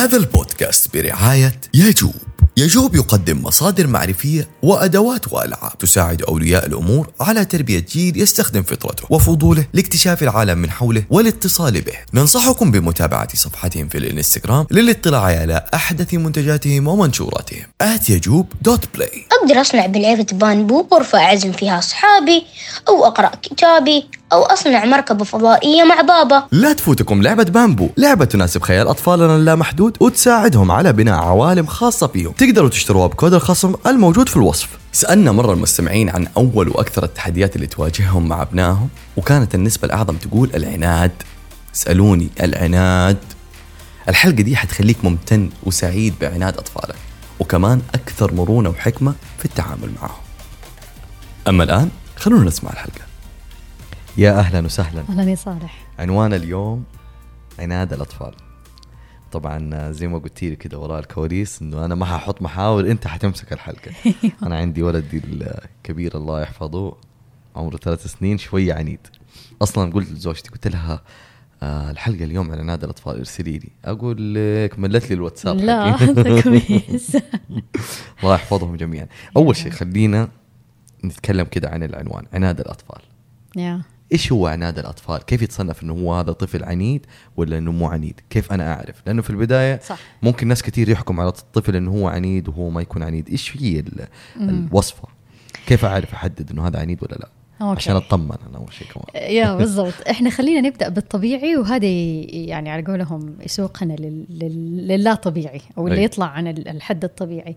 هذا البودكاست برعاية يجوب. يجوب يقدم مصادر معرفية وأدوات وألعاب تساعد أولياء الأمور على تربية جيل يستخدم فطرته وفضوله لاكتشاف العالم من حوله والاتصال به. ننصحكم بمتابعة صفحتهم في الانستغرام للاطلاع على أحدث منتجاتهم ومنشوراتهم. at يجوب dot play أقدر أصنع بلعبة بامبو غرفة أعزم فيها أصحابي أو أقرأ كتابي. أو أصنع مركبة فضائية مع بابا. لا تفوتكم لعبة بامبو. لعبة تناسب خيال أطفالنا اللامحدود وتساعدهم على بناء عوالم خاصة فيهم. تقدروا تشتروها بكود الخصم الموجود في الوصف. سألنا مرة المستمعين عن أول وأكثر التحديات اللي تواجههم مع أبنائهم وكانت النسبة الأعظم تقول العناد. سألوني العناد. الحلقة دي حتخليك ممتن وسعيد بعناد أطفالك وكمان أكثر مرونة وحكمة في التعامل معهم. أما الآن خلونا نسمع الحلقة. يا أهلا وسهلا. أهلا يا صالح. عنوان اليوم عناد الأطفال. طبعا زي ما قلت لي كده وراء الكواليس إنه أنا ما ححط محاور أنت حتمسك الحلقة. أنا عندي ولدي الكبير الله يحفظه عمره ثلاث سنين شوية عنيد. أصلا قلت لزوجتي قلت لها آه الحلقة اليوم عن عناد الأطفال ارسلي لي. أقول لك ملت لي الواتساب لا كويس. الله يحفظهم جميعا. أول شيء خلينا نتكلم كده عن العنوان عناد الأطفال. يا. إيش هو عناد الأطفال؟ كيف يتصنف إنه هو هذا طفل عنيد ولا إنه مو عنيد؟ كيف أنا أعرف؟ لأنه في البداية صح ممكن ناس كثير يحكم على الطفل إنه هو عنيد وهو ما يكون عنيد، إيش هي ال- الوصفة؟ كيف أعرف أحدد إنه هذا عنيد ولا لا؟ okay. عشان أطمن أنا أول شيء كمان. yeah بالضبط إحنا خلينا نبدأ بالطبيعي وهذا يعني على قولهم يسوقنا لل- لل- لللا طبيعي أو اللي أي. يطلع عن ال- الحد الطبيعي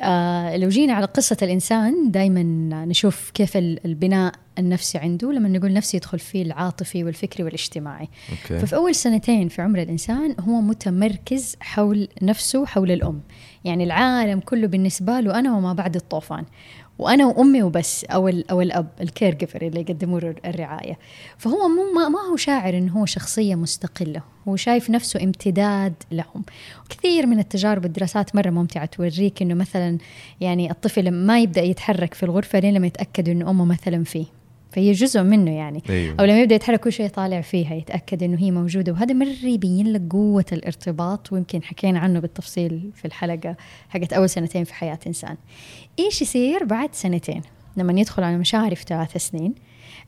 آه لو جينا على قصة الإنسان دائما نشوف كيف ال- البناء النفسي عنده لما نقول نفسي يدخل فيه العاطفي والفكري والاجتماعي okay ففي أول سنتين في عمر الإنسان هو متمركز حول نفسه حول الأم يعني العالم كله بالنسبة له أنا وما بعد الطوفان وأنا وأمي وبس أو, ال- أو الأب الكير جيفر اللي يقدموا له الرعاية. فهو مو ما, هو شاعر إنه هو شخصية مستقلة هو شايف نفسه امتداد لهم. كثير من التجارب والدراسات مرة ممتعة توريك إنه مثلا يعني الطفل ما يبدأ يتحرك في الغرفة لين لما يتأكد إنه أمه مثلا فيه. فهي جزء منه يعني أيوه. أو لما يبدأ يتحرك كل شيء طالع فيها يتأكد إنه هي موجودة وهذا مرة يبين لك قوة الارتباط ويمكن حكينا عنه بالتفصيل في الحلقة حقت أول سنتين في حياة إنسان. إيش يصير بعد سنتين لما يدخل على مشاعر في ثلاث سنين؟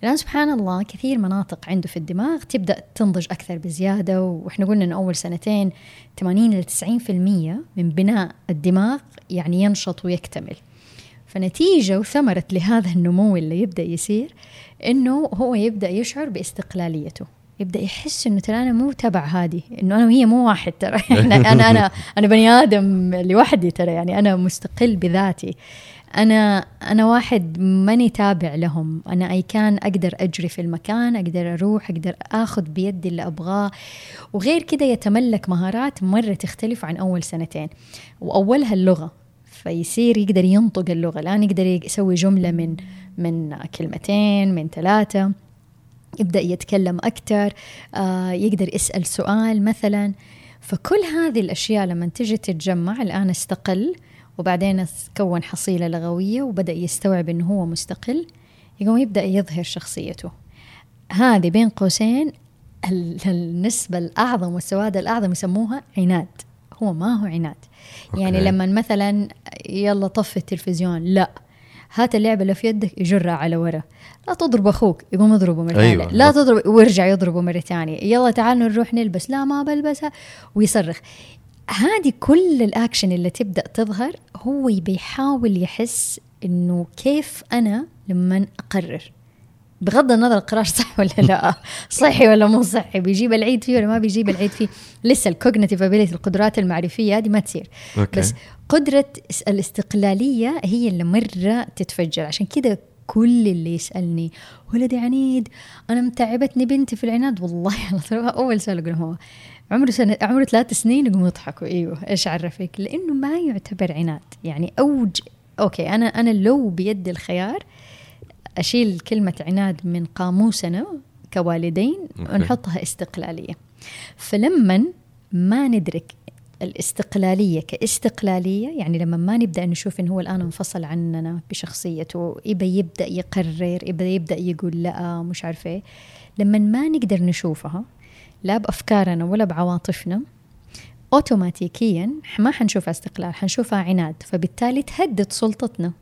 الآن سبحان الله كثير مناطق عنده في الدماغ تبدأ تنضج أكثر بزيادة وإحنا قلنا انه أول سنتين 80 ل 90% من بناء الدماغ يعني ينشط ويكتمل. فنتيجة وثمرة لهذا النمو اللي يبدأ يصير إنه هو يبدأ يشعر باستقلاليته. يبدأ يحس إنه ترى أنا مو تبع هذه إنه أنا وهي مو واحد ترى. يعني أنا أنا أنا بني آدم لوحدي ترى يعني أنا مستقل بذاتي. أنا أنا واحد ماني تابع لهم. أنا أي كان أقدر أجري في المكان أقدر أروح أقدر أخذ بيدي اللي أبغاه. وغير كده يتملك مهارات مرة تختلف عن أول سنتين. وأولها اللغة. فيصير يقدر ينطق اللغة. الآن يقدر يسوي جملة من من كلمتين من ثلاثة يبدأ يتكلم أكثر آه يقدر يسأل سؤال مثلا. فكل هذه الأشياء لما تجي تتجمع الآن استقل وبعدين كون حصيلة لغوية وبدأ يستوعب أنه هو مستقل يقوم يبدأ يظهر شخصيته. هذه بين قوسين ال- النسبة الأعظم والسواد الأعظم يسموها عناد. هو ما هو عناد. يعني أوكي. لما مثلا يلا طفي التلفزيون لا هات اللعبة اللي في يدك يجرها على ورا لا تضرب أخوك يقوم يضربه مرة أيوة. أيوة. لا تضرب ويرجع يضربه مرة ثانية يلا تعال نروح نلبس لا ما بلبسها ويصرخ هذه كل ال actions اللي تبدأ تظهر هو بيحاول يحس إنه كيف أنا لما أقرر بغض النظر القرار صح ولا لا صحي ولا مو صحي بيجيب العيد فيه ولا ما بيجيب العيد فيه. لسه ال cognitive ability القدرات المعرفية هذه ما تصير. okay. بس قدرة اس- الاستقلالية هي اللي مرة تتفجر. عشان كذا كل اللي يسألني ولدي عنيد أنا متعبتني بنتي في العناد. والله طول أول سؤال أقول هو عمره سنة عمره ثلاث سنين؟ يقوموا يضحكوا. إيوه إيش عرفك؟ لأنه ما يعتبر عناد. يعني اوج okay أنا أنا لو بيد الخيار أشيل كلمة عناد من قاموسنا كوالدين. ونحطها استقلالية فلما ما ندرك الاستقلالية كاستقلالية يعني لما ما نبدأ نشوف إنه هو الآن انفصل عننا بشخصيته يبى يبدأ يقرر يبى يبدأ يقول لا مش عارفة إيه لما ما نقدر نشوفها لا بأفكارنا ولا بعواطفنا اوتوماتيكيا ما حنشوفها استقلال حنشوفها عناد فبالتالي تهدد سلطتنا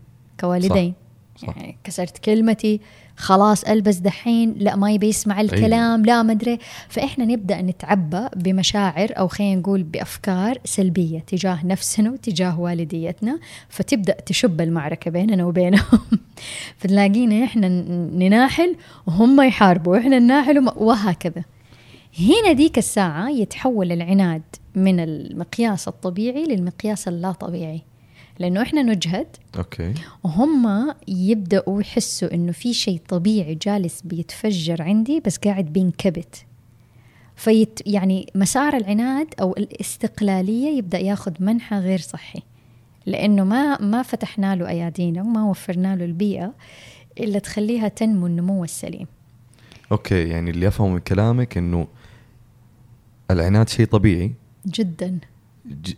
كوالدين صح. يعني كسرت كلمتي خلاص ألبس دحين لا ما يبي يسمع الكلام لا ما أدري. فإحنا نبدأ نتعبى بمشاعر أو خلينا نقول بأفكار سلبية تجاه نفسنا وتجاه والديتنا فتبدأ تشب المعركة بيننا وبينهم. فتلاقينا إحنا نناحل وهم يحاربوا وإحنا نناحل وهكذا. هنا ديك الساعة يتحول العناد من المقياس الطبيعي للمقياس اللا طبيعي. لأنه إحنا نجهد. أوكي. وهم يبدأوا يحسوا إنه في شيء طبيعي جالس بيتفجر عندي بس قاعد بينكبت. فيت يعني مسار العناد أو الاستقلالية يبدأ ياخذ منحى غير صحي. لأنه ما ما فتحنا له أيادينا وما وفرنا له البيئة اللي تخليها تنمو النمو السليم. okay يعني اللي افهمه من كلامك إنه العناد شيء طبيعي. جدا.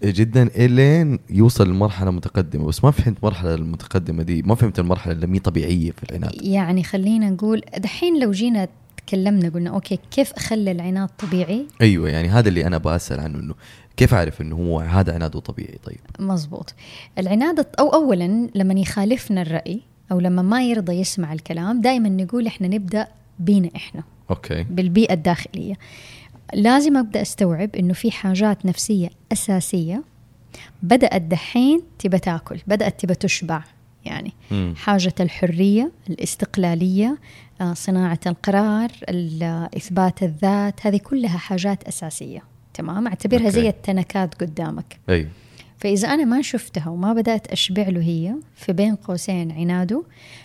جدا إلين يوصل لمرحلة متقدمة بس ما فهمت المرحله المتقدمة دي ما فهمت المرحلة اللي مي طبيعية في العناد. يعني خلينا نقول دحين لو جينا تكلمنا قلنا okay كيف أخلي العناد طبيعي؟ أيوه يعني هذا اللي أنا بسال عنه إنه كيف أعرف إنه هو هذا عناده طبيعي؟ طيب. مزبوط. العناد أو أولا لما يخالفنا الرأي أو لما ما يرضى يسمع الكلام دائما نقول إحنا نبدأ بينا إحنا. okay. بالبيئة الداخلية. لازم أبدأ أستوعب إنه في حاجات نفسية أساسية بدأت دحين تبى تأكل بدأت تبى تشبع يعني مم. حاجة الحرية الاستقلالية آه، صناعة القرار ال- إثبات الذات هذه كلها حاجات أساسية تمام أعتبرها أوكي. زي التنكات قدامك أيوه فإذا أنا ما شفتها وما بدأت أشبع له هي في بين قوسين عناده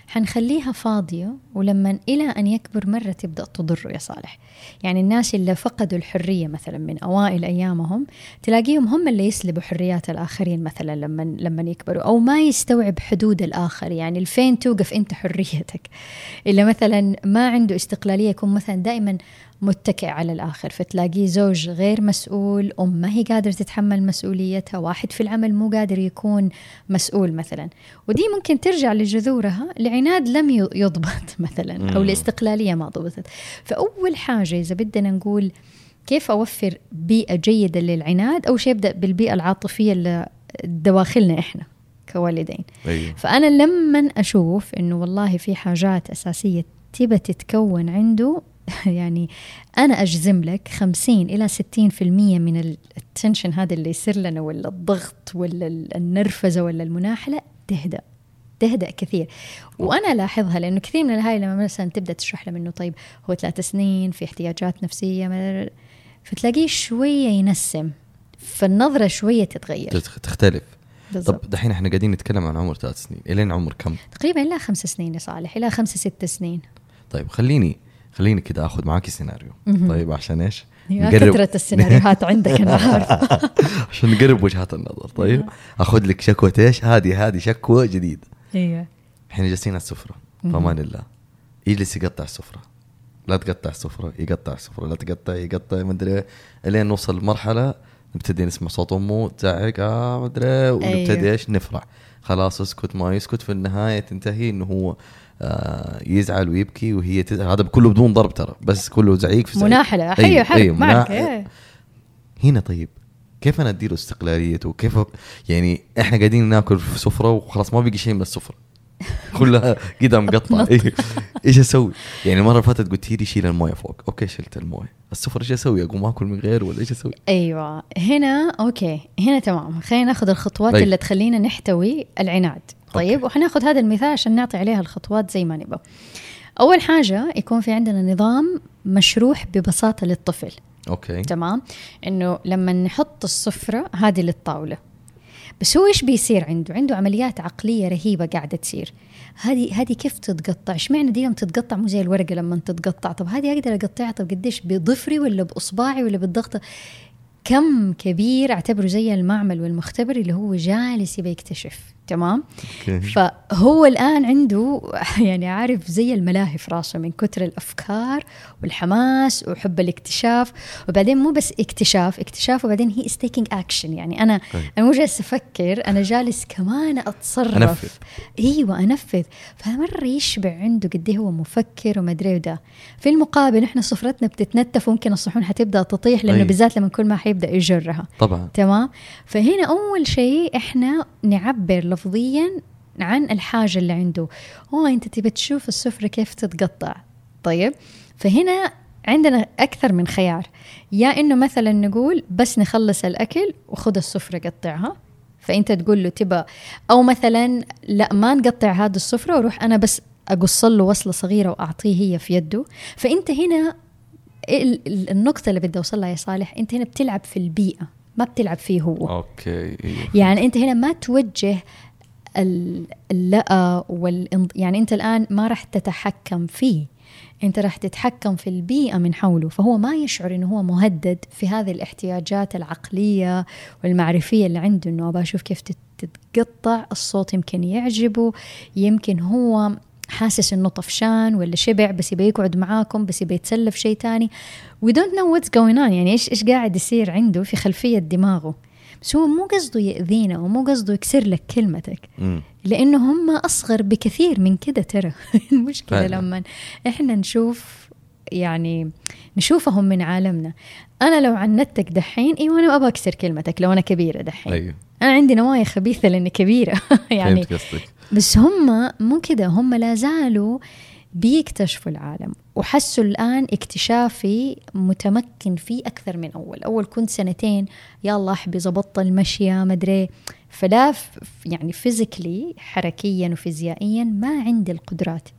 حنخليها فاضية ولما إلى أن يكبر مرة تبدأ تضره يا صالح يعني الناس اللي فقدوا الحرية مثلا من أوائل أيامهم تلاقيهم هم اللي يسلبوا حريات الآخرين مثلا لما لما يكبروا أو ما يستوعب حدود الآخر. يعني الفين توقف أنت حريتك. إلا مثلا ما عنده استقلالية يكون مثلا دائما متكئ على الآخر فتلاقيه زوج غير مسؤول أم ما هي قادرة تتحمل مسؤوليتها واحد في العمل مو قادر يكون مسؤول مثلا. ودي ممكن ترجع لجذورها لعناد لم يضبط مثلا أو. الاستقلالية ما ضبطت. فأول حاجة إذا بدنا نقول كيف أوفر بيئة جيدة للعناد أول شيء أبدأ بالبيئة العاطفية اللي دواخلنا إحنا كوالدين. أيوه. فأنا لما أشوف إنه والله في حاجات أساسية تبى تتكون عنده يعني أنا أجزم لك 50 إلى 60% من ال- التنشن هذا اللي يصير لنا ولا الضغط ولا ال- النرفزة ولا المناحلة تهدأ. تهدأ كثير. وأنا لاحظها لأنه كثير من الأهالي لما مثلا تبدأ تشرح لهم إنه طيب هو ثلاث سنين في احتياجات نفسية ما- فتلاقيه شوية ينسم فالنظرة شوية تتغير. تخ- تختلف. بالضبط. طب دحين إحنا قاعدين نتكلم عن عمر ثلاث سنين. إلين عمر كم؟ تقريبا إلى خمس سنين يا صالح إلى خمس ست سنين. طيب خليني خليني كده آخذ معاكي سيناريو. طيب عشان إيش؟ يا كثرة السيناريوهات عندك عارفة عشان نقرب وجهات النظر. طيب آخذ لك شكوى إيش؟ هذه هذه شكوى جديدة. أيوه إحنا جالسين على السفرة. مهم. فأمان الله. يجلس يقطع السفرة. لا تقطع السفرة يقطع السفرة. لا تقطع يقطع ما أدري. إلين نوصل لمرحلة نبتدي نسمع صوت أمه تعق آه ما أدري. ونبتدي أيوه. إيش؟ نفرح. خلاص اسكت ما يسكت. في النهاية تنتهي إنه هو آه يزعل ويبكي وهي تزعل. هذا كله بدون ضرب ترى. بس كله زعيق في زعيق. مناحلة. أيوه، حيو حرب أيوه، معك. إيه. هنا طيب. كيف أنا أديله استقلاليته كيف يعني إحنا قاعدين ناكل في سفرة وخلاص ما بقي شيء من السفرة كلها كده مقطع نط. إيه. إيش أسوي؟ يعني المرة اللي فاتت قلت لي شيل الموية فوق okay شلت الموية السفرة إيش أسوي؟ أقوم آكل من غيره ولا إيش أسوي؟ أيوه هنا okay هنا تمام خلينا ناخذ الخطوات طيب. اللي تخلينا نحتوي العناد طيب okay. وحناخذ هذا المثال عشان نعطي عليها الخطوات زي ما نبغى أول حاجة يكون في عندنا نظام مشروح ببساطة للطفل okay تمام إنه لما نحط السفره هذه للطاولة بس هو إيش بيصير عنده؟ عنده عمليات عقلية رهيبة قاعدة تصير. هذه هذه كيف تتقطع؟ إشمعنى دي لما تتقطع مو زي الورقة لما تتقطع؟ طب هذه أقدر أقطعها طب قديش بضفري ولا بإصبعي ولا بالضغط؟ كم كبير أعتبره زي المعمل والمختبر اللي هو جالس يبي يكتشف تمام okay. فهو الآن عنده يعني عارف زي الملاهي في راسه من كتر الأفكار والحماس وحب الاكتشاف وبعدين مو بس اكتشاف اكتشاف وبعدين he is taking action يعني أنا طيب. أنا مو جالس أفكر أنا جالس كمان أتصرف أنفذ. أيوه أنفذ فمره يشبع عنده قد إيه هو مفكر وما أدري وده في المقابل إحنا سفرتنا بتتنتف وممكن الصحون حتبدأ تطيح لأنه طيب. بالذات لما كل ما حيبدأ يجرها طبعا تمام فهنا أول شيء إحنا نعبر لفظيا عن الحاجة اللي عنده. هو أنت تبي تشوف السفرة كيف تتقطع. طيب فهنا عندنا أكثر من خيار. يا إنه مثلا نقول بس نخلص الأكل وخذ السفرة قطعها. فأنت تقول له تبى. أو مثلا لا ما نقطع هذه السفرة وأروح أنا بس أقص له وصلة صغيرة وأعطيه هي في يده. فأنت هنا ال- ال- النقطة اللي بدي اوصلها يا صالح أنت هنا بتلعب في البيئة. ما بتلعب فيه هو. أوكي أيوه يعني أنت هنا ما توجه ال- اللأ والانض... يعني أنت الآن ما راح تتحكم فيه. أنت راح تتحكم في البيئة من حوله. فهو ما يشعر إنه هو مهدد في هذه الاحتياجات العقلية والمعرفية اللي عنده. إنه أبغى أشوف كيف تت- تتقطع. الصوت يمكن يعجبه. يمكن هو حاسس إنه طفشان ولا شبع بس يبي يقعد معاكم بس يبي يتسلى في شيء تاني. We don't know what's going on. يعني إيش إيش قاعد يصير عنده في خلفية دماغه. بس هو مو قصده يأذينا ومو قصده يكسر لك كلمتك. مم. لأنه هم أصغر بكثير من كده ترى. المشكلة فعلا. لما إحنا نشوف يعني نشوفهم من عالمنا. أنا لو عنتك دحين أيوه أنا أبغى أكسر كلمتك لو أنا كبيرة دحين. أيوه. أنا عندي نوايا خبيثة لأني كبيرة. يعني بس هم مو كده هم لا زالوا بيكتشفوا العالم. وحسوا الآن اكتشافي متمكن فيه أكثر من أول. أول كنت سنتين يلا أحبي زبطت المشية مدري فلا يعني فيزيكلي حركيا وفيزيائيا ما عندي القدرات.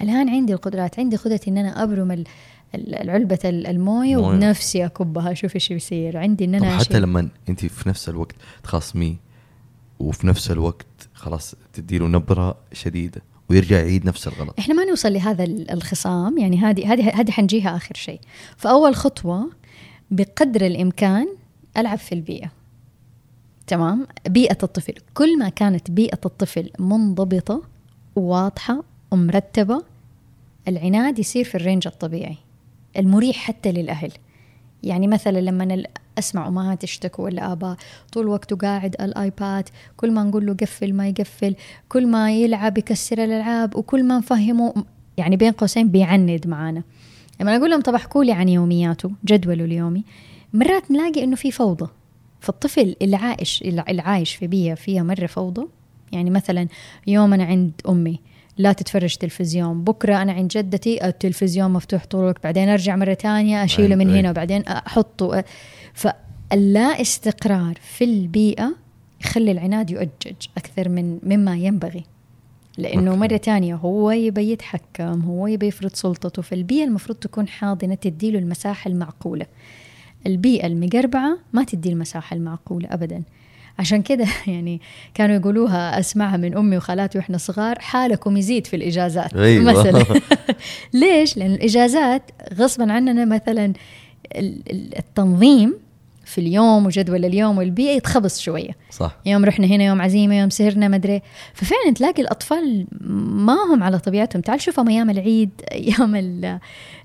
الآن عندي القدرات. عندي قدرة إن أنا أبرم ال- الموية موية. وبنفسي أكبها. أشوف إيش بيصير. عندي إن أنا حتى لما انت في نفس الوقت تخاصميه وفي نفس الوقت خلاص تديله نبرة شديدة ويرجع يعيد نفس الغلط. إحنا ما نوصل لهذا ال- الخصام يعني هذه هذه هذه حنجيها آخر شيء. فأول خطوة بقدر الإمكان ألعب في البيئة. تمام؟ بيئة الطفل. كل ما كانت بيئة الطفل منضبطة وواضحه ومرتبة العناد يصير في الرينج الطبيعي المريح حتى للأهل. يعني مثلا لما أسمع أمهات يشتكوا ولا آباء طول وقته قاعد الآيباد كل ما نقول له قفل ما يقفل كل ما يلعب يكسر الألعاب وكل ما نفهمه يعني بين قوسين بيعند معانا. لما أقول لهم طب أحكوا لي عن يومياته جدوله اليومي مرات نلاقي إنه في فوضى. فالطفل اللي عايش اللي عايش في بيئة فيها مرة فوضى يعني مثلا يوم أنا عند أمي لا تتفرج تلفزيون. بكرة أنا عند جدتي التلفزيون مفتوح طول الوقت بعدين أرجع مرة تانية أشيله من. هنا وبعدين أحطه. فاللا استقرار في البيئة يخلي العناد يؤجج أكثر من مما ينبغي. لأنه. مرة تانية هو يبي يتحكم هو يبي يفرض سلطته فالبيئة المفروض تكون حاضنة تديله المساحة المعقولة. البيئة المقربعة ما تدي المساحة المعقولة أبدا. عشان كده يعني كانوا يقولوها أسمعها من أمي وخالاتي وإحنا صغار حالكم يزيد في الإجازات أيوة. مثلا ليش؟ لأن الإجازات غصبا عننا مثلا ال- ال- التنظيم في اليوم وجدول اليوم والبيئة يتخبص شوية. صح. يوم رحنا هنا يوم عزيمة يوم سهرنا مدري ففعلا تلاقي الأطفال ما هم على طبيعتهم. تعال شوفهم أيام العيد أيام ال-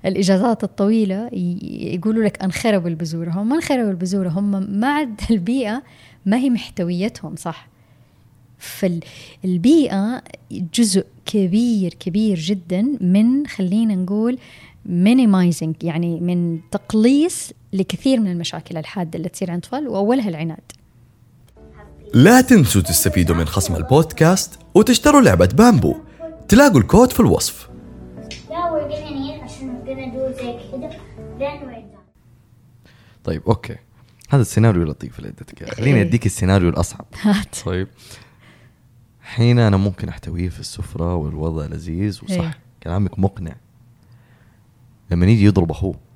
الإجازات الطويلة يقولوا لك انخربوا البذوره هم ما انخربوا البذوره هم ما عاد البيئة ما هي محتويتهم صح. فالبيئه جزء كبير كبير جدا من خلينا نقول minimizing يعني من تقليص لكثير من المشاكل الحادة اللي تصير عند الاطفال وأولها العناد. لا تنسوا تستفيدوا من خصم البودكاست وتشتروا لعبة بامبو. تلاقوا الكود في الوصف. طيب okay. هذا السيناريو لطيف اللي اديتك خليني إيه. أديك السيناريو الأصعب. هات. طيب. حين أنا ممكن أحتويه في السفرة والوضع لذيذ وصح. إيه. كلامك مقنع. لما يجي يضرب أخوه.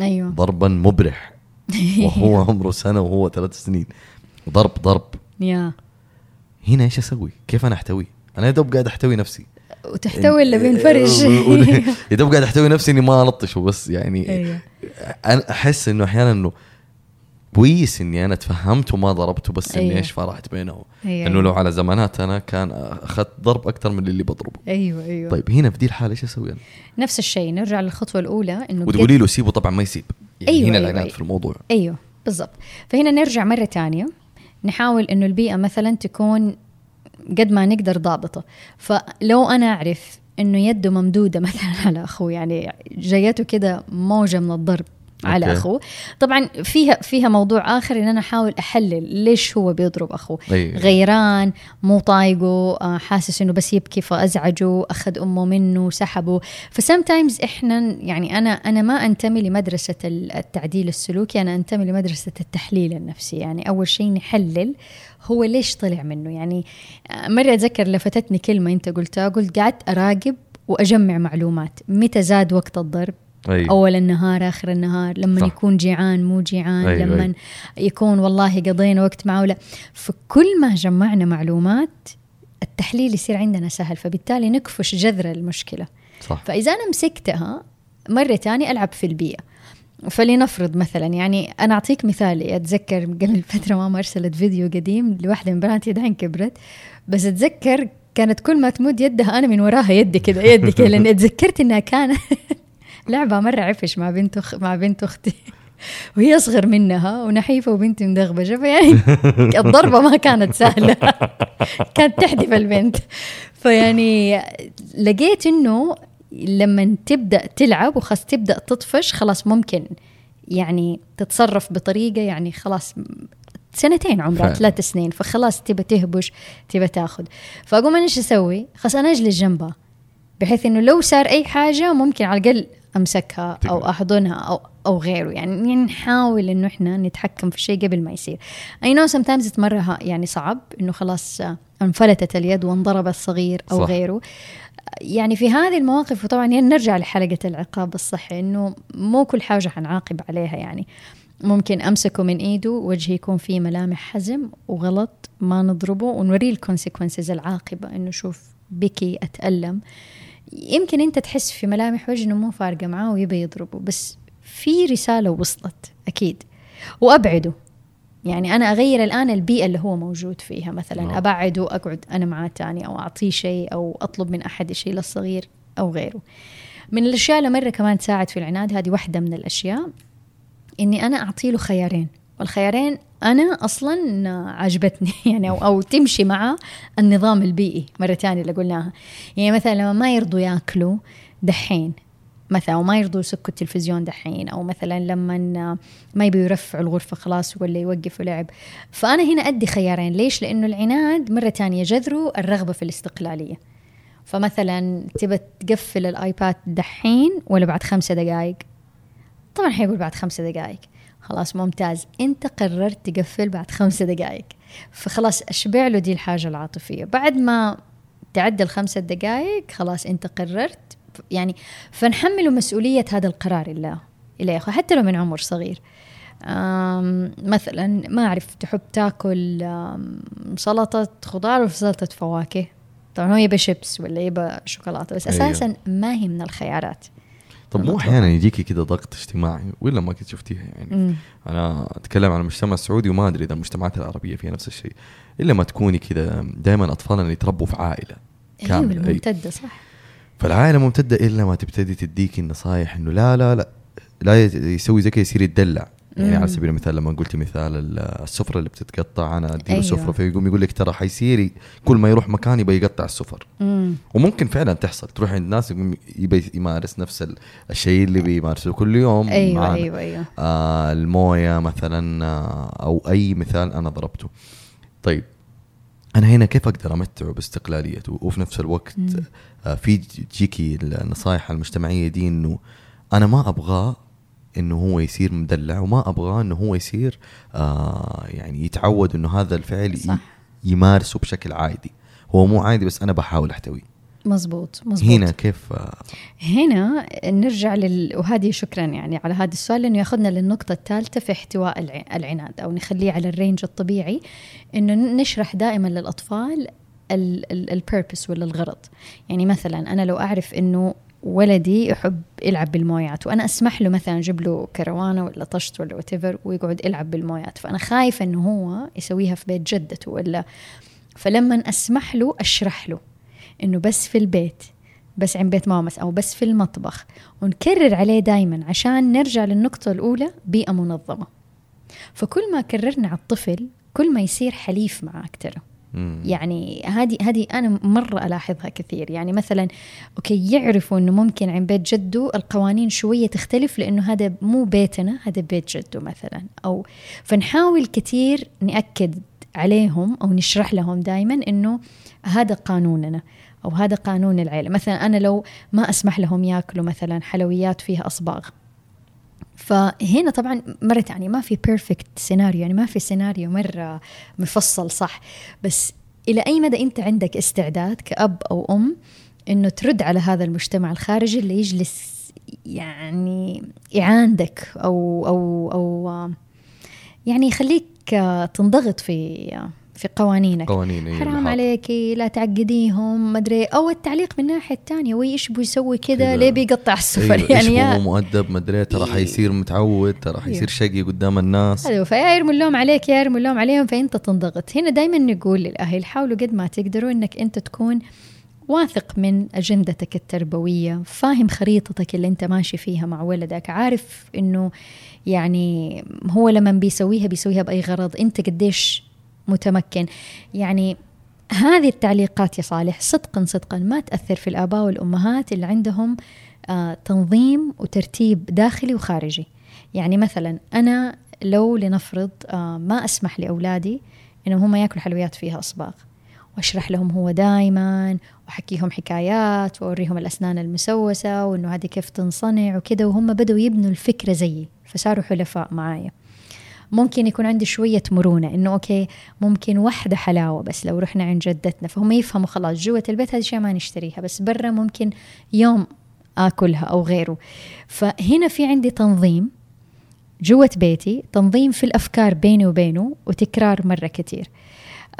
أيوه. ضربا مبرح. وهو عمره سنة وهو ثلاث سنين. ضرب ضرب. yeah. هنا إيش أسوي؟ كيف أنا أحتوي؟ أنا يا دوب قاعد أحتوي نفسي. وتحتوي اللي بينفرج يا دوب قاعد أحتوي نفسي إني ما ألطش وبس يعني أيوه. أنا أحس إنه أحيانا إنه كويس إني أنا تفهمت وما ضربته بس إني أيوة. إيش فرحت بينهم أيوة. انه لو على زمانات أنا كان أخذت ضرب أكثر من اللي بضربه أيوه أيوه طيب هنا في دي الحالة إيش أسوي أنا؟ نفس الشيء نرجع للخطوة الأولى إنه وتقولي له سيبه طبعا ما يسيب يعني أيوة، هنا أيوة، العناد أيوة. في الموضوع أيوه بالضبط فهنا نرجع مرة تانية نحاول إنه البيئة مثلا تكون قد ما نقدر ضابطة فلو أنا أعرف إنه يده ممدودة مثلا على أخوه يعني جايته كده موجة من الضرب على أوكي. أخوه. طبعا فيها فيها موضوع آخر إن أنا أحاول أحلل ليش هو بيضرب أخوه. أيوة. غيران مو طايقه آه، حاسس إنه بس يبكي فأزعجه أخذ أمه منه سحبه. فسمتايمز إحنا يعني أنا أنا ما أنتمي لمدرسة ال- التعديل السلوكي أنا أنتمي لمدرسة التحليل النفسي. يعني أول شيء نحلل هو ليش طلع منه. يعني آه، مرة أتذكر لفتتني كلمة أنت قلتها قلت قعدت أراقب وأجمع معلومات. متى زاد وقت الضرب؟ أيوة. أول النهار آخر النهار لما صح. يكون جيعان مو جيعان أيوة، لما أيوة. يكون والله قضينا وقت معه ولا فكل ما جمعنا معلومات التحليل يصير عندنا سهل فبالتالي نكفش جذر المشكلة صح فإذا أنا مسكتها مرة تانية ألعب في البيئة فلنفرض مثلا يعني أنا أعطيك مثال أتذكر قبل فترة ماما ارسلت فيديو قديم لواحده من بناتي دحين كبرت بس أتذكر كانت كل ما تمد يدها أنا من وراها يدي كذا يدي كذا لاني أتذكرت إنها كانت لعبة مرة عفش مع بنت أخ... مع بنت أختي. وهي أصغر منها ونحيفة وبنتي مدغبشه فيعني الضربة ما كانت سهلة. كانت تحدف البنت. فيعني لقيت إنه لما تبدأ تلعب وخلاص تبدأ تطفش خلاص ممكن يعني تتصرف بطريقة يعني خلاص سنتين عمرها. ثلاث سنين. فخلاص تبى تهبش تبى تاخذ. فاقوم أنا إيش أسوي؟ خلاص أنا أجلس جنبها بحيث إنه لو صار أي حاجة ممكن على الأقل أمسكها أو. أحضنها أو أو غيره. يعني نحاول إنه إحنا نتحكم في الشيء قبل ما يصير. I know sometimes مرة يعني صعب إنه خلاص آه، انفلتت اليد وانضرب الصغير أو صح. غيره. يعني في هذه المواقف وطبعا نرجع لحلقة العقاب الصحي إنه مو كل حاجة حنعاقب عليها يعني. ممكن أمسكه من إيده وجهه يكون فيه ملامح حزم وغلط ما نضربه ونوريه الكونسيكونسز العاقبة إنه شوف بكي أتألم. يمكن أنت تحس في ملامح وجهه إنه مو فارقة معاه ويبي يضربه بس في رسالة وصلت أكيد. وأبعده. يعني أنا أغير الآن البيئة اللي هو موجود فيها. مثلا نعم. أبعده واقعد أنا معاه تاني أو أعطيه شيء أو أطلب من أحد يشيل الصغير أو غيره. من الأشياء اللي مرة كمان تساعد في العناد هذه واحدة من الأشياء إني أنا أعطي له خيارين. والخيارين أنا أصلا عجبتني يعني أو, أو تمشي مع النظام البيئي مرة ثانية اللي قلناها. يعني مثلا لما ما يرضوا ياكلوا دحين مثلا وما يرضوا يسكوا التلفزيون دحين أو مثلا لما ما يبوا يرفعوا الغرفة خلاص ولا يوقفوا لعب. فأنا هنا أدي خيارين. ليش؟ لأنه العناد مرة تانية جذره الرغبة في الاستقلالية. فمثلا تبى تقفل الآيباد دحين ولا بعد خمسة دقائق طبعا حيقول بعد خمسة دقائق خلاص ممتاز. انت قررت تقفل بعد خمسة دقائق فخلاص اشبع له دي الحاجة العاطفية. بعد ما تعدى الخمسة دقائق خلاص انت قررت. يعني فنحمله مسؤولية هذا القرار اللي اللي ياخذ حتى لو من عمر صغير. مثلا ما أعرف تحب تاكل سلطة خضار ولا سلطة فواكه؟ طبعا هو يبى شيبس ولا يبى شوكولاتة بس أيوه. أساسا ما هي من الخيارات. طب مو. أحيانا يجيكي كذا ضغط اجتماعي ولا ما كنت شفتيها يعني مم. أنا أتكلم عن المجتمع السعودي وما أدري إذا المجتمعات العربية فيها نفس الشيء إلا ما تكوني كذا دائما اطفالنا يتربوا في عائلة أيوه كاملة أي. الممتدة صح فالعائلة ممتدة إلا ما تبتدي تديك النصائح إنه لا لا لا لا يسوي زي كذا يصير يتدلع يعني مم. على سبيل المثال لما قلتي مثال ال- السفرة اللي بتتقطع أنا أديله أيوة. أيوة. سفرة فيقوم يقول لك ترى حيصير كل ما يروح مكان يبغى يقطع السفر مم. وممكن فعلا تحصل تروح عند ناس يقوم يبي يمارس نفس ال- الشيء اللي بيمارسه كل يوم أيوه معانا. أيوه أيوه آه الموية مثلا آه أو أي مثال أنا ضربته طيب أنا هنا كيف أقدر أمتعه باستقلاليته وفي نفس الوقت مم. آه في تجيكي النصائح المجتمعية دي إنه أنا ما أبغاه إنه هو يصير مدلع وما أبغاه إنه هو يصير آه يعني يتعود إنه هذا الفعل صح. يمارسه بشكل عادي. هو مو عادي بس أنا بحاول أحتويه. مزبوط مزبوط. هنا كيف؟ آه هنا نرجع لل وهذه شكرا يعني على هذا السؤال لأنه يأخذنا للنقطة الثالثة في احتواء الع- العناد أو نخليه على الرينج الطبيعي إنه نشرح دائما للأطفال البيربس ولا الغرض. يعني مثلا أنا لو أعرف إنه ولدي يحب يلعب بالمويات وأنا أسمح له مثلا أجيب له كروانة ولا طشت ولا وات ويقعد يلعب بالمويات. فأنا خايفة إنه هو يسويها في بيت جدته ولا. فلما أسمح له أشرح له إنه بس في البيت بس عند بيت مامس أو بس في المطبخ ونكرر عليه دائما عشان نرجع للنقطة الأولى بيئة منظمة. فكل ما كررنا على الطفل كل ما يصير حليف معك ترى يعني هذه هذه أنا مرة ألاحظها كثير. يعني مثلا okay يعرفوا إنه ممكن عند بيت جده القوانين شوية تختلف لأنه هذا مو بيتنا هذا بيت جده مثلا. أو فنحاول كثير نأكد عليهم أو نشرح لهم دائما إنه هذا قانوننا أو هذا قانون العيلة. مثلا أنا لو ما أسمح لهم يأكلوا مثلا حلويات فيها أصباغ فهنا طبعا مرت يعني ما في perfect scenario يعني ما في سيناريو مرة مفصل صح؟ بس إلى أي مدى أنت عندك استعداد كأب أو أم إنه ترد على هذا المجتمع الخارجي اللي يجلس يعني يعاندك أو أو أو يعني يخليك تنضغط في في قوانينك. قوانين إيه حرام اللي عليكي لا تعقديهم مدري أو التعليق من الناحية الثانية ويش بيسوي كذا. ليه بيقطع السفر؟ أيوة يعني يا مو مؤدب؟ مدري ترى إيه. حيصير متعود ترى حيصير. شقي قدام الناس. حلو فيا يرموا اللوم عليك يا يرموا اللوم عليهم فانت تنضغط. هنا دائما نقول للأهل حاولوا قد ما تقدروا إنك أنت تكون واثق من أجندتك التربوية فاهم خريطتك اللي أنت ماشي فيها مع ولدك عارف إنه يعني هو لما بيسويها بيسويها بأي غرض. أنت قديش متمكن. يعني هذه التعليقات يا صالح صدقا صدقا ما تأثر في الآباء والأمهات اللي عندهم آه تنظيم وترتيب داخلي وخارجي. يعني مثلا أنا لو لنفرض آه ما أسمح لأولادي إنهم هم يأكلوا حلويات فيها أصباغ. وأشرح لهم هو دائما وأحكيهم حكايات وأوريهم الأسنان المسوسة وإنه هذه كيف تنصنع وكذا وهم بدأوا يبنوا الفكرة زيي فصاروا حلفاء معايا. ممكن يكون عندي شوية مرونة إنه أوكي ممكن واحدة حلاوة بس لو رحنا عند جدتنا فهم يفهموا خلاص جوة البيت هذه الأشياء ما نشتريها بس برا ممكن يوم آكلها أو غيره. فهنا في عندي تنظيم جوة بيتي تنظيم في الأفكار بيني وبينه وتكرار مرة كتير.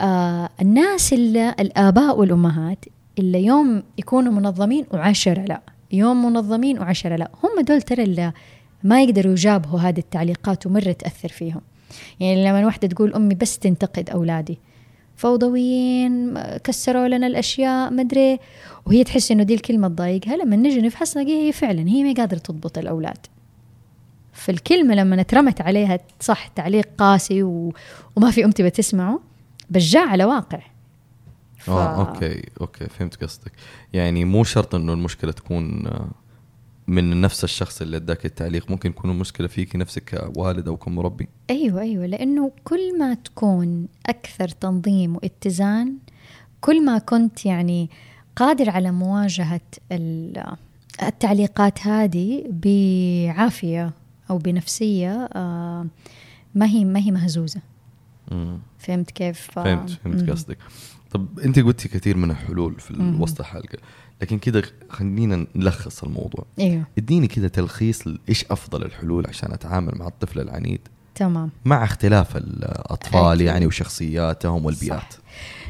آه الناس اللي الآباء والأمهات اللي يوم يكونوا منظمين وعشرة لا يوم منظمين وعشرة لا هم دول ترى اللي ما يقدروا يجابهوا هذه التعليقات ومرة تأثر فيهم. يعني لما واحدة تقول أمي بس تنتقد أولادي. فوضويين كسروا لنا الأشياء مدري وهي تحس إنه دي الكلمة تضايقها لما نجي نفحص نلاقيها هي فعلا هي ما قادرة تضبط الأولاد. فالكلمة لما اترمت عليها صح تعليق قاسي و... وما في أم تبى تسمعه بس جاء على واقع. ف... آه okay okay فهمت قصدك. يعني مو شرط إنه المشكلة تكون من نفس الشخص اللي أداك التعليق ممكن يكون المشكلة فيك نفسك كوالد أو كمربي أيوه أيوه لأنه كل ما تكون أكثر تنظيم واتزان كل ما كنت يعني قادر على مواجهة ال- التعليقات هذه بعافية أو بنفسية آه، ما هي ما هي مهزوزة مم. فهمت كيف؟ فهمت فهمت مم. قصدك طب أنت قلتي كثير من الحلول في. وسط الحلقة لكن كده خلينا نلخص الموضوع. أيوه اديني كده تلخيص إيش أفضل الحلول عشان أتعامل مع الطفل العنيد. تمام. مع اختلاف الأطفال أكيد. يعني وشخصياتهم والبيئات.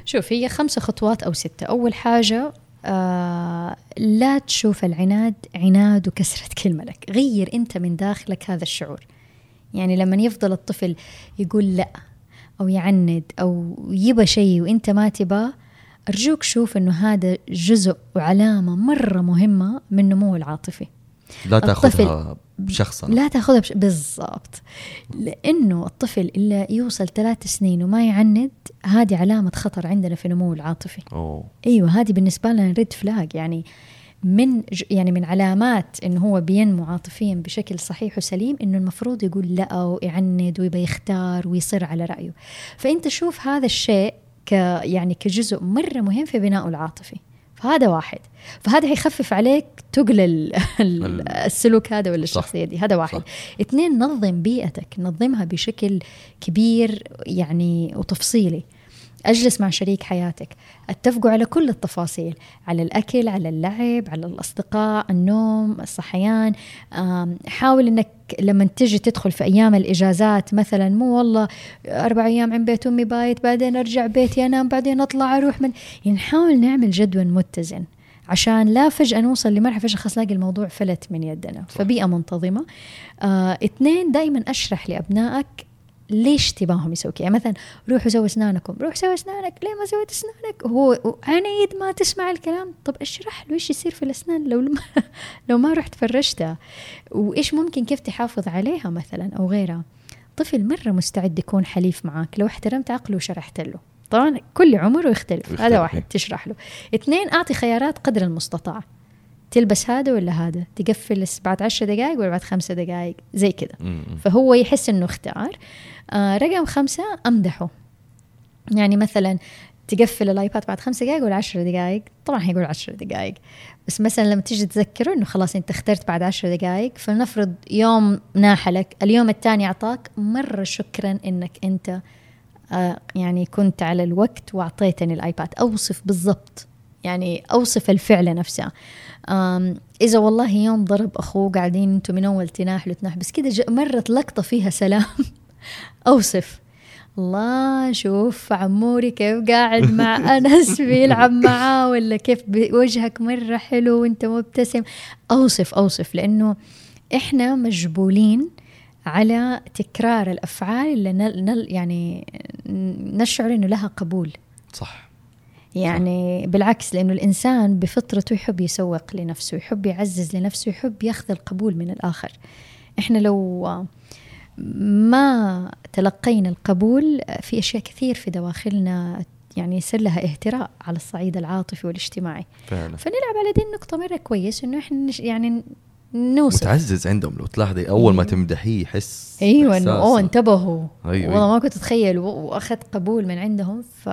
شوف هي خمسة خطوات أو ستة. أول حاجة آه لا تشوف العناد عناد وكسرة كلمة لك غير أنت من داخلك هذا الشعور. يعني لما يفضل الطفل يقول لا أو يعند أو يبى شيء وأنت ما تباه أرجوك شوف أنه هذا جزء وعلامة مرة مهمة من نمو العاطفي لا تأخذها شخصا لا تأخذها بش... بالضبط. لأنه الطفل اللي يوصل ثلاث سنين وما يعند هذه علامة خطر عندنا في نمو العاطفي أوه. أيوه هذه بالنسبة لنا ريد فلاج يعني من ج... يعني من علامات انه هو بينمو عاطفيا بشكل صحيح وسليم إنه المفروض يقول لا ويعند ويبى يختار ويصر على رأيه. فأنت شوف هذا الشيء ك يعني كجزء مرة مهم في بنائه العاطفي. فهذا واحد. فهذا حيخفف عليك تقل ال- ال- السلوك هذا ولا الشخصية دي. هذا واحد. صح. اثنين نظم بيئتك. نظمها بشكل كبير يعني وتفصيلي. أجلس مع شريك حياتك. اتفقوا على كل التفاصيل على الأكل على اللعب على الأصدقاء النوم الصحيان. حاول إنك لما تجي تدخل في أيام الإجازات مثلا مو والله أربع أيام عند بيت أمي بايت بعدين أرجع بيتي أنام بعدين أطلع أروح من. يعني نحاول نعمل جدول متزن عشان لا فجأة نوصل لمرحلة فجأة خلاص نلاقي الموضوع فلت من يدنا. فبيئة منتظمة. آه اثنين دائما أشرح لأبنائك ليش تباهم يسوي كذا؟ يعني مثلا روحوا سووا أسنانكم. روح سوي أسنانك. ليه ما سويت أسنانك؟ هو عنيد ما تسمع الكلام طب أشرح له إيش يصير في الأسنان لو ما لو ما رحت فرشتها وإيش ممكن كيف تحافظ عليها مثلا أو غيرها؟ طفل مرة مستعد يكون حليف معك لو احترمت عقله وشرحت له. طبعا كل عمره يختلف, يختلف. هذا واحد تشرح له. اثنين أعطي خيارات قدر المستطاع. تلبس هذا ولا هذا؟ تقفل بعد عشر دقائق ولا بعد خمسة دقائق زي كذا. فهو يحس إنه اختار. آه رقم خمسة أمدحه. يعني مثلا تقفل الآيباد بعد خمس دقائق ولا عشر دقائق طبعا حيقول عشر دقائق بس مثلا لما تيجي تذكره إنه خلاص أنت اخترت بعد عشر دقائق فلنفرض يوم ناحلك اليوم الثاني أعطاك مرة شكرا إنك أنت آه يعني كنت على الوقت وأعطيتني الآيباد. أوصف بالضبط. يعني أوصف الفعل نفسها إذا والله يوم ضرب أخوه قاعدين أنتم من أول تناحلوا تناح بس كذا مرت لقطة فيها سلام. أوصف. الله شوف عموري كيف قاعد مع أنس بيلعب معاه ولا كيف وجهك مرة حلو وانت مبتسم. أوصف أوصف لأنه إحنا مجبولين على تكرار الأفعال اللي نل يعني نشعر إنه لها قبول. صح. يعني صح. بالعكس لأنه الإنسان بفطرته يحب يسوق لنفسه يحب يعزز لنفسه يحب ياخذ القبول من الآخر. إحنا لو ما تلقينا القبول في أشياء كثير في دواخلنا يعني يصير لها اهتراء على الصعيد العاطفي والاجتماعي. فعلا. فنلعب على دي النقطة مرة كويس إنه إحنا يعني نوصف متعزز عندهم لو تلاحظي أول ما أيوة. تمدحيه يحس إيوه إنه أوه انتبهوا. أيوة والله ما كنت أتخيل. واخذ قبول من عندهم. ف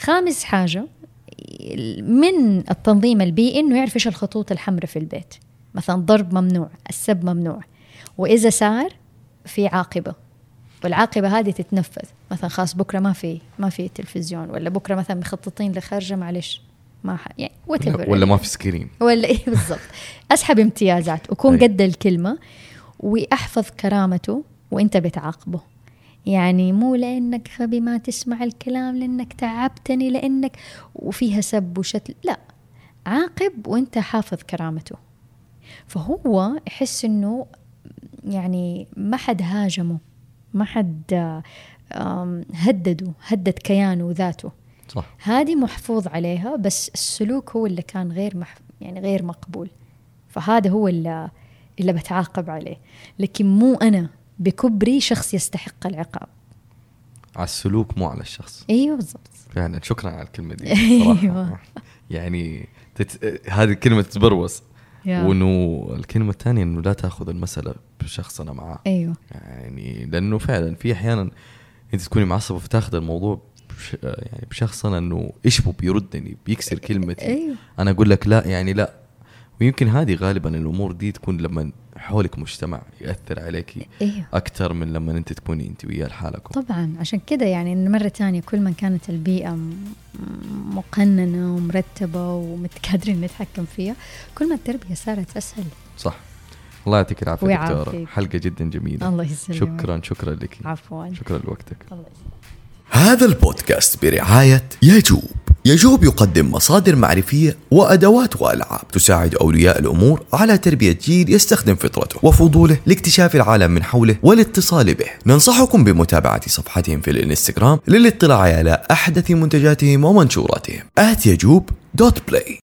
خامس حاجة من التنظيم البيئي إنه يعرف إيش الخطوط الحمراء في البيت. مثلا ضرب ممنوع السب ممنوع. وإذا صار في عاقبة. والعاقبة هذه تتنفذ. مثلا خلاص بكرة ما في ما في تلفزيون ولا بكرة مثلا مخططين لخرجه معلش ما ح... يعني ولا, ولا ما في سكرين ولا إيه بالضبط. أسحب امتيازات وكون قد الكلمة وأحفظ كرامته وأنت بتعاقبه. يعني مو لأنك غبي ما تسمع الكلام لأنك تعبتني لأنك وفيها سب وشتل. لا عاقب وأنت حافظ كرامته. فهو يحس إنه يعني ما حد هاجمه ما حد هدده هدد كيانه وذاته صح. هذه محفوظ عليها بس السلوك هو اللي كان غير مح يعني غير مقبول. فهذا هو اللي اللي بتعاقب عليه. لكن مو أنا بكبري شخص يستحق العقاب. على السلوك مو على الشخص. أيوه بالضبط. فعلا شكرا على الكلمة دي. أيوه. يعني تت... هذه الكلمة تتبروز. وإنه الكلمة الثانية إنه لا تأخذ المسألة بشخصنا معاه. أيوه. يعني لأنه فعلا في أحيانا أنت تكوني معصبة فتاخذ الموضوع بش يعني بشخصنا إنه إيش بيردني بيكسر كلمتي. أيوه. أنا أقول لك لا يعني لا. ويمكن هذه غالبا الأمور دي تكون لما حولك مجتمع يأثر عليك أيوه. أكثر من لما أنت تكوني أنت وياه لحالكم طبعا عشان كذا يعني إنه مرة ثانية كل ما كانت البيئة مقننة ومرتبة ومتقادرين نتحكم فيها كل ما التربية صارت أسهل. صح. الله يعطيك العافية دكتورة. حلقة جدا جميلة. الله يسلمك. شكرا شكرا لك. عفوا. شكرا لوقتك. الله يسلمك. هذا البودكاست برعاية يجوب يجوب يقدم مصادر معرفية وأدوات وألعاب تساعد أولياء الأمور على تربية جيل يستخدم فطرته وفضوله لاكتشاف العالم من حوله والاتصال به. ننصحكم بمتابعة صفحتهم في الإنستغرام للاطلاع على أحدث منتجاتهم ومنشوراتهم. at يجوب dot play